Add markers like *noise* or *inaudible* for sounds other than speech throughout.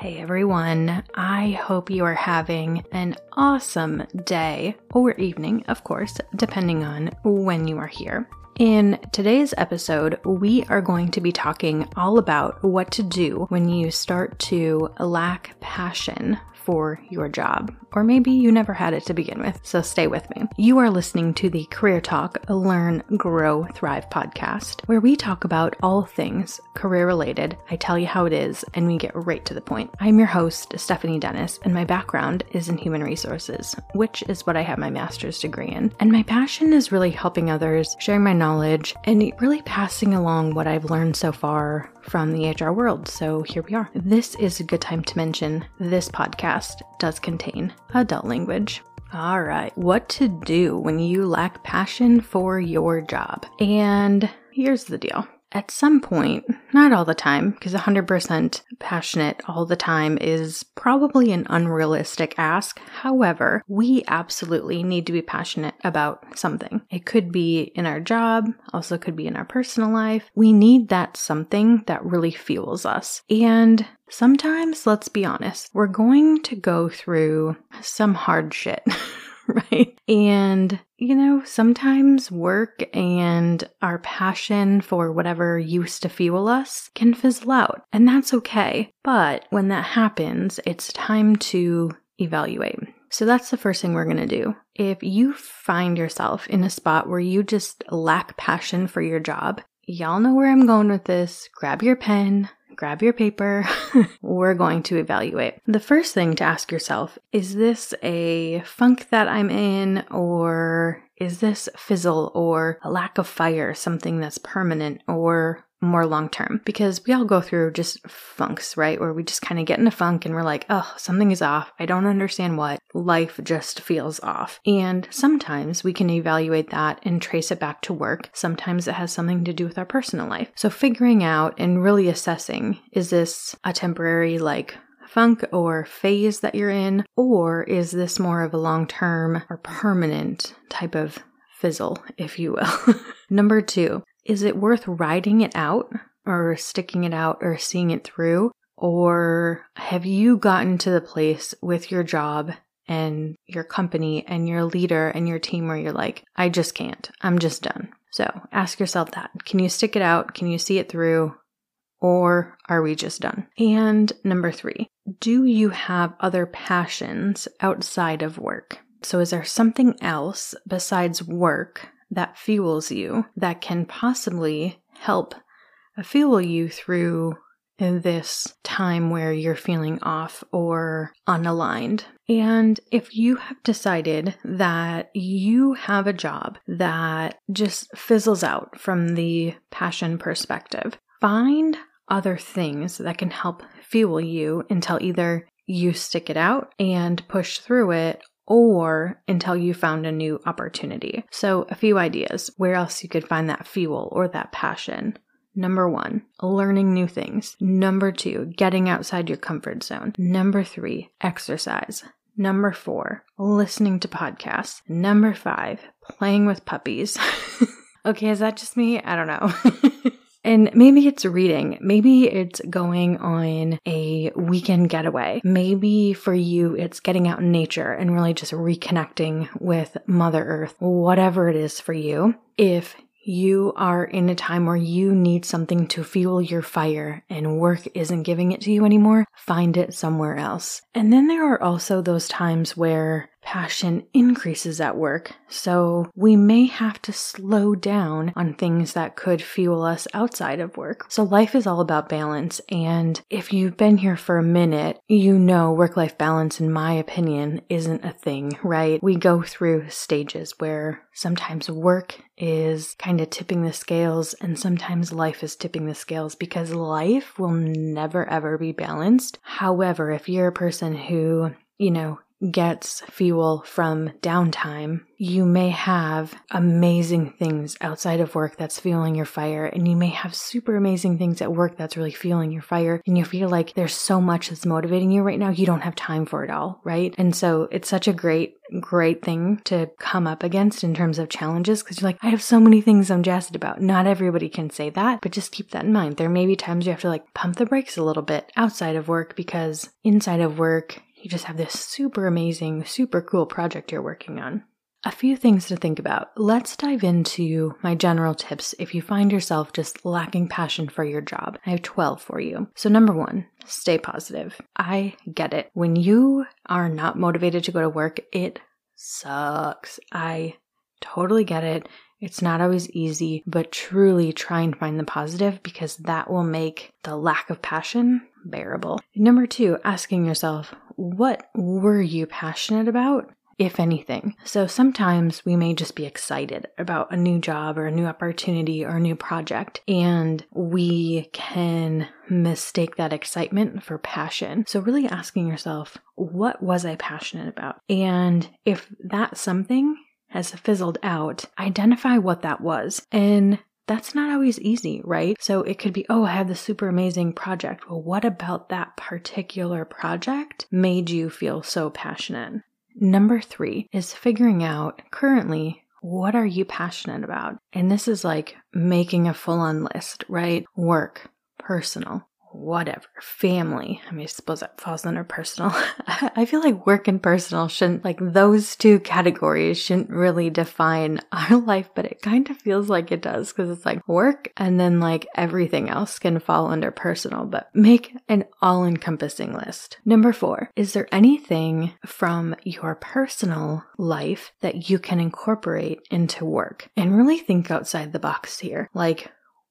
Hey everyone, I hope you are having an awesome day or evening, of course, depending on when you are here. In today's episode, we are going to be talking all about what to do when you start to lack passion for your job, or maybe you never had it to begin with, so stay with me. You are listening to the Career Talk Learn, Grow, Thrive podcast, where we talk about all things career related. I tell you how it is, and we get right to the point. I'm your host, Stephanie Dennis, and my background is in human resources, which is what I have my master's degree in. And my passion is really helping others, sharing my knowledge, and really passing along what I've learned so far from the HR world. So here we are. This is a good time to mention this podcast does contain adult language. All right, what to do when you lack passion for your job. And here's the deal at some point, not all the time, because 100% passionate all the time is probably an unrealistic ask. However, we absolutely need to be passionate about something. It could be in our job, also could be in our personal life. We need that something that really fuels us. And sometimes, let's be honest, we're going to go through some hard shit. *laughs* right? And, you know, sometimes work and our passion for whatever used to fuel us can fizzle out, and that's okay. But when that happens, it's time to evaluate. So that's the first thing we're going to do. If you find yourself in a spot where you just lack passion for your job, y'all know where I'm going with this. Grab your pen, grab your paper. *laughs* We're going to evaluate. The first thing to ask yourself is this a funk that I'm in, or is this fizzle or a lack of fire, something that's permanent, or more long term because we all go through just funks, right? Where we just kind of get in a funk and we're like, oh, something is off. I don't understand what. Life just feels off. And sometimes we can evaluate that and trace it back to work. Sometimes it has something to do with our personal life. So figuring out and really assessing is this a temporary, like, funk or phase that you're in, or is this more of a long term or permanent type of fizzle, if you will? *laughs* Number two, is it worth riding it out or sticking it out or seeing it through? Or have you gotten to the place with your job and your company and your leader and your team where you're like, I just can't. I'm just done. So ask yourself that. Can you stick it out? Can you see it through? Or are we just done? And number three, do you have other passions outside of work? So is there something else besides work that fuels you that can possibly help fuel you through this time where you're feeling off or unaligned. And if you have decided that you have a job that just fizzles out from the passion perspective, find other things that can help fuel you until either you stick it out and push through it or until you found a new opportunity. So, a few ideas where else you could find that fuel or that passion. Number one, learning new things. Number two, getting outside your comfort zone. Number three, exercise. Number four, listening to podcasts. Number five, playing with puppies. *laughs* okay, is that just me? I don't know. *laughs* And maybe it's reading. Maybe it's going on a weekend getaway. Maybe for you, it's getting out in nature and really just reconnecting with Mother Earth, whatever it is for you. If you are in a time where you need something to fuel your fire and work isn't giving it to you anymore, find it somewhere else. And then there are also those times where passion increases at work, so we may have to slow down on things that could fuel us outside of work. So life is all about balance, and if you've been here for a minute, you know work life balance, in my opinion, isn't a thing, right? We go through stages where sometimes work is kind of tipping the scales, and sometimes life is tipping the scales because life will never ever be balanced. However, if you're a person who you know, gets fuel from downtime, you may have amazing things outside of work that's fueling your fire, and you may have super amazing things at work that's really fueling your fire, and you feel like there's so much that's motivating you right now, you don't have time for it all, right? And so it's such a great great thing to come up against in terms of challenges because you're like, I have so many things I'm jazzed about. Not everybody can say that, but just keep that in mind. There may be times you have to like pump the brakes a little bit outside of work because inside of work, you just have this super amazing, super cool project you're working on. A few things to think about. Let's dive into my general tips if you find yourself just lacking passion for your job. I have 12 for you. So, number one, stay positive. I get it. When you are not motivated to go to work, it sucks. I totally get it. It's not always easy, but truly try and find the positive because that will make the lack of passion bearable. Number two, asking yourself, what were you passionate about? if anything. So sometimes we may just be excited about a new job or a new opportunity or a new project, and we can mistake that excitement for passion. So, really asking yourself, what was I passionate about? And if that something has fizzled out, identify what that was and that's not always easy, right? So it could be, oh, I have this super amazing project. Well, what about that particular project made you feel so passionate? Number three is figuring out currently what are you passionate about? And this is like making a full on list, right? Work, personal, whatever, family. I mean, I suppose that falls under personal. *laughs* I feel like work and personal shouldn't, like, those two categories shouldn't really define *laughs* our life, but it kind of feels like it does because it's like work and then like everything else can fall under personal, but make an all encompassing list. Number four, is there anything from your personal life that you can incorporate into work? And really think outside the box here. Like,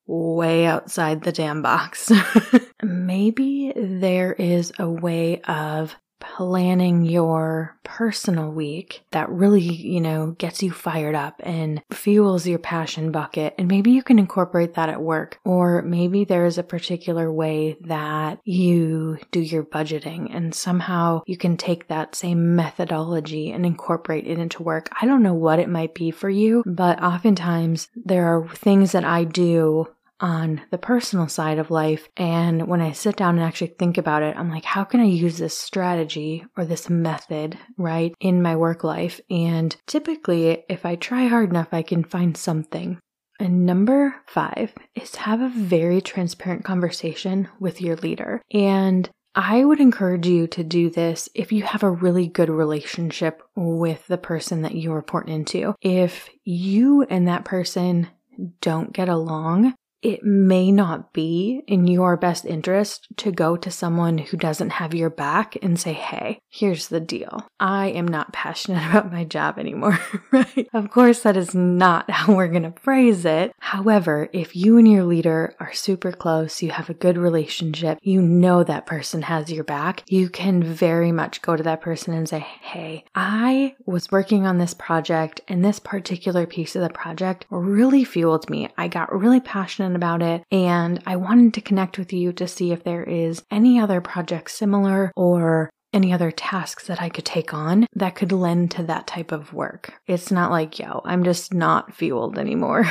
way outside the damn box. *laughs* Maybe there is a way of planning your personal week that really, you know, gets you fired up and fuels your passion bucket. And maybe you can incorporate that at work. Or maybe there's a particular way that you do your budgeting and somehow you can take that same methodology and incorporate it into work. I don't know what it might be for you, but oftentimes there are things that I do on the personal side of life. And when I sit down and actually think about it, I'm like, how can I use this strategy or this method, right, in my work life? And typically, if I try hard enough, I can find something. And number five is have a very transparent conversation with your leader. And I would encourage you to do this if you have a really good relationship with the person that you report into. If you and that person don't get along, it may not be in your best interest to go to someone who doesn't have your back and say, Hey, here's the deal. I am not passionate *laughs* about my job anymore, *laughs* right? Of course, that is not *laughs* how we're going to phrase it. However, if you and your leader are super close, you have a good relationship, you know that person has your back, you can very much go to that person and say, Hey, I was working on this project and this particular piece of the project really fueled me. I got really passionate passionate about it, and I wanted to connect with you to see if there is any other project similar or any other tasks that I could take on that could lend to that type of work. It's not like, yo, I'm just not fueled anymore.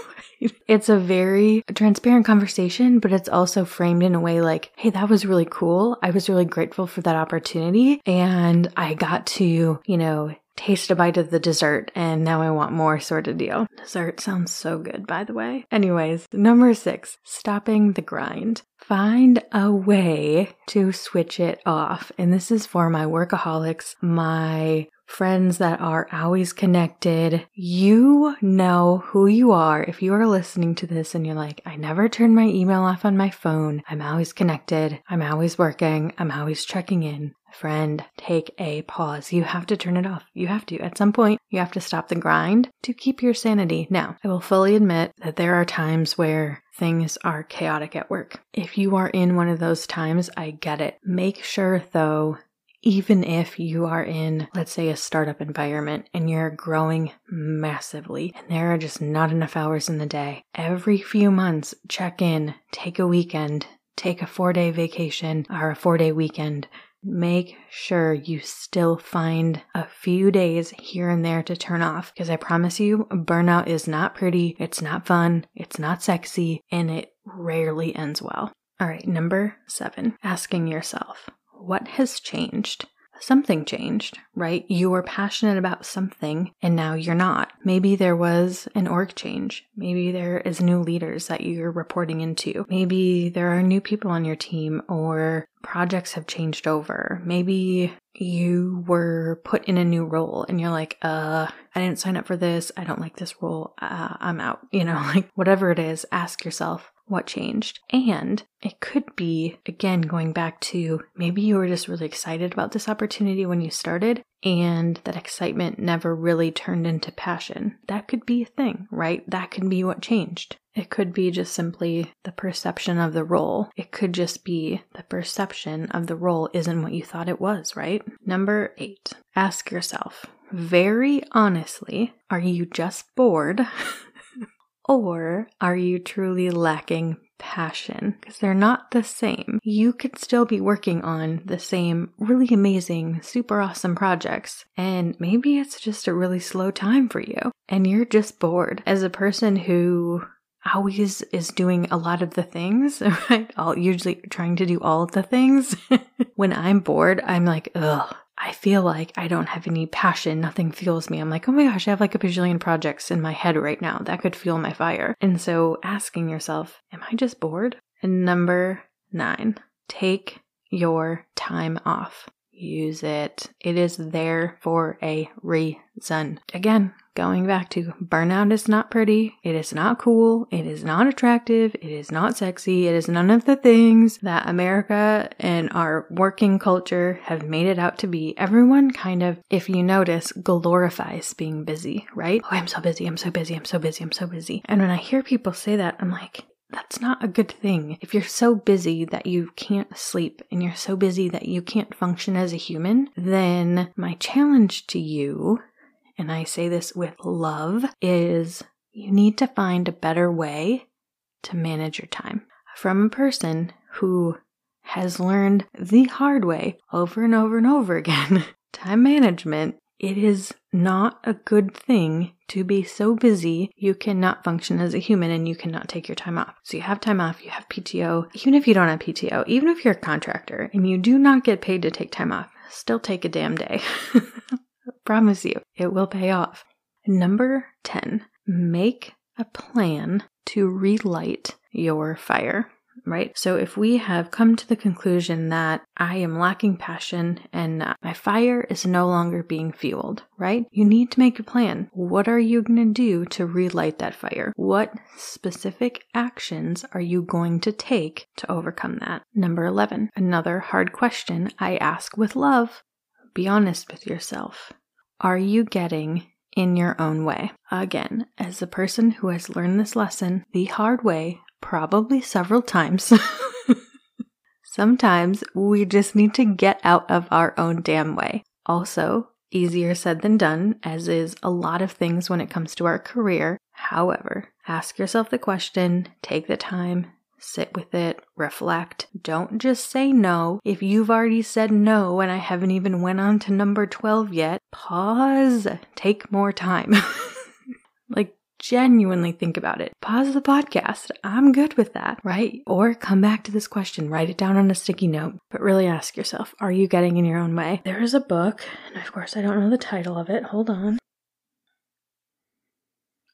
*laughs* it's a very transparent conversation, but it's also framed in a way like, hey, that was really cool. I was really grateful for that opportunity. And I got to, you know, taste a bite of the dessert and now I want more sort of deal. Dessert sounds so good, by the way. Anyways, number six, stopping the grind. Find a way to switch it off. And this is for my workaholics, my friends that are always connected. You know who you are. If you are listening to this and you're like, I never turn my email off on my phone, I'm always connected, I'm always working, I'm always checking in. Friend, take a pause. You have to turn it off. You have to. At some point, you have to stop the grind to keep your sanity. Now, I will fully admit that there are times where things are chaotic at work. If you are in one of those times, I get it. Make sure, though, even if you are in, let's say, a startup environment and you're growing massively and there are just not enough hours in the day, every few months, check in, take a weekend, take a four day vacation or a four day weekend make sure you still find a few days here and there to turn off because I promise you, burnout is not pretty, it's not fun, it's not sexy, and it rarely ends well. All right, number seven, asking yourself, what has changed? Something changed, right? You were passionate about something and now you're not. Maybe there was an org change. Maybe there is new leaders that you're reporting into. Maybe there are new people on your team or projects have changed over. Maybe you were put in a new role and you're like, uh, I didn't sign up for this. I don't like this role. Uh, I'm out. You know, *laughs* like whatever it is, ask yourself, what changed. And it could be, again, going back to maybe you were just really excited about this opportunity when you started, and that excitement never really turned into passion. That could be a thing, right? That could be what changed. It could be just simply the perception of the role. It could just be the perception of the role isn't what you thought it was, right? Number eight, ask yourself very honestly, are you just bored? *laughs* Or are you truly lacking passion? Because they're not the same. You could still be working on the same really amazing, super awesome projects, and maybe it's just a really slow time for you, and you're just bored. As a person who always is doing a lot of the things, *laughs* right? I'll usually trying to do all of the things. *laughs* when I'm bored, I'm like, ugh, I feel like I don't have any passion. Nothing fuels me. I'm like, oh my gosh, I have like a bajillion projects in my head right now that could fuel my fire. And so asking yourself, am I just bored? And number nine, take your time off. Use it. It is there for a reason. Again, going back to burnout is not pretty. It is not cool. It is not attractive. It is not sexy. It is none of the things that America and our working culture have made it out to be. Everyone kind of, if you notice, glorifies being busy, right? Oh, I'm so busy. I'm so busy. I'm so busy. I'm so busy. And when I hear people say that, I'm like, that's not a good thing. If you're so busy that you can't sleep and you're so busy that you can't function as a human, then my challenge to you and I say this with love, is you need to find a better way to manage your time. From a person who has learned the hard way over and over and over again *laughs* time management, it is not a good thing to be so busy you cannot function as a human and you cannot take your time off. So you have time off, you have PTO. Even if you don't have PTO, even if you're a contractor and you do not get paid to take time off, still take a damn day. *laughs* Promise you, it will pay off. Number 10, make a plan to relight your fire, right? So if we have come to the conclusion that I am lacking passion and my fire is no longer being fueled, right? You need to make a plan. What are you going to do to relight that fire? What specific actions are you going to take to overcome that? Number 11, another hard question I ask with love. Be honest with yourself are you getting in your own way? Again, as a person who has learned this lesson the hard way, probably several times, *laughs* sometimes we just need to get out of our own damn way. Also, easier said than done, as is a lot of things when it comes to our career. However, ask yourself the question, take the time, sit with it, reflect. Don't just say no. If you've already said no and I haven't even went on to number 12 yet, pause. Take more time. *laughs* like genuinely think about it. Pause the podcast. I'm good with that, right? Or come back to this question, write it down on a sticky note, but really ask yourself, are you getting in your own way? There is a book, and of course I don't know the title of it. Hold on.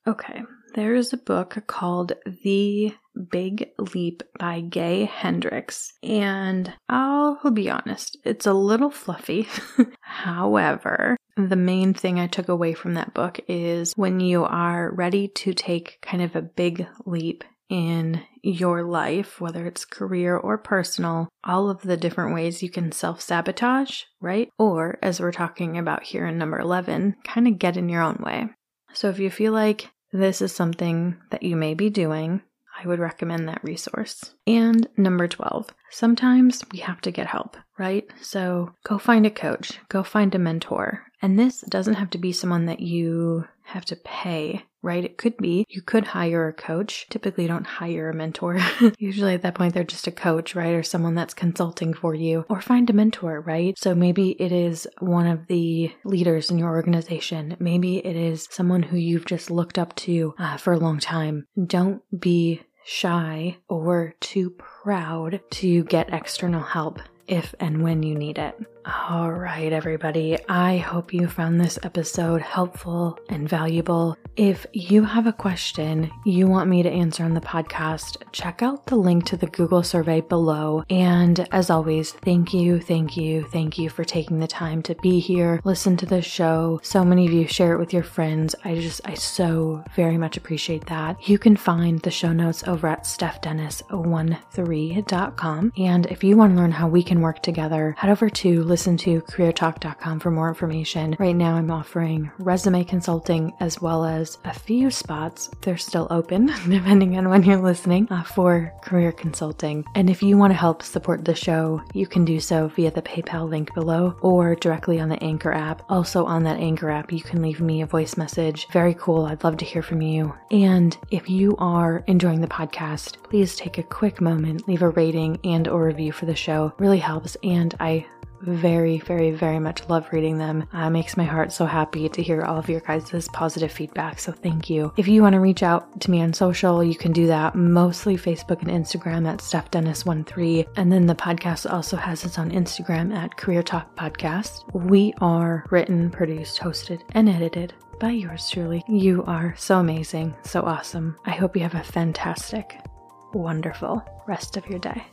Okay, there is a book called The Big Leap by Gay Hendricks, and I'll be honest, it's a little fluffy. *laughs* However, the main thing I took away from that book is when you are ready to take kind of a big leap in your life, whether it's career or personal, all of the different ways you can self sabotage, right? Or, as we're talking about here in number 11, kind of get in your own way. So, if you feel like this is something that you may be doing, I would recommend that resource. And number 12, sometimes we have to get help, right? So go find a coach, go find a mentor. And this doesn't have to be someone that you have to pay right? It could be you could hire a coach. Typically, don't hire a mentor. *laughs* Usually, at that point, they're just a coach, right? Or someone that's consulting for you, or find a mentor, right? So maybe it is one of the leaders in your organization. Maybe it is someone who you've just looked up to uh, for a long time. Don't be shy or too proud to get external help if and when you need it. All right, everybody. I hope you found this episode helpful and valuable. If you have a question you want me to answer on the podcast, check out the link to the Google survey below. And as always, thank you, thank you, thank you for taking the time to be here, listen to the show. So many of you share it with your friends. I just, I so very much appreciate that. You can find the show notes over at stephdennis13.com. And if you want to learn how we can work together, head over to listen to careertalk.com for more information. Right now, I'm offering resume consulting as well as a few spots. They're still open, *laughs* depending on when you're listening, uh, for career consulting. And if you want to help support the show, you can do so via the PayPal link below or directly on the Anchor app. Also, on that Anchor app, you can leave me a voice message. Very cool. I'd love to hear from you. And if you are enjoying the podcast, please take a quick moment, leave a rating and or review for the show. It really helps and I very, very, very much love reading them. Uh, makes my heart so happy to hear all of your guys' positive feedback. So thank you. If you want to reach out to me on social, you can do that mostly Facebook and Instagram at StephDennis13. And then the podcast also has its own Instagram at Career Talk Podcast. We are written, produced, hosted, and edited by yours truly. You are so amazing, so awesome. I hope you have a fantastic, wonderful rest of your day.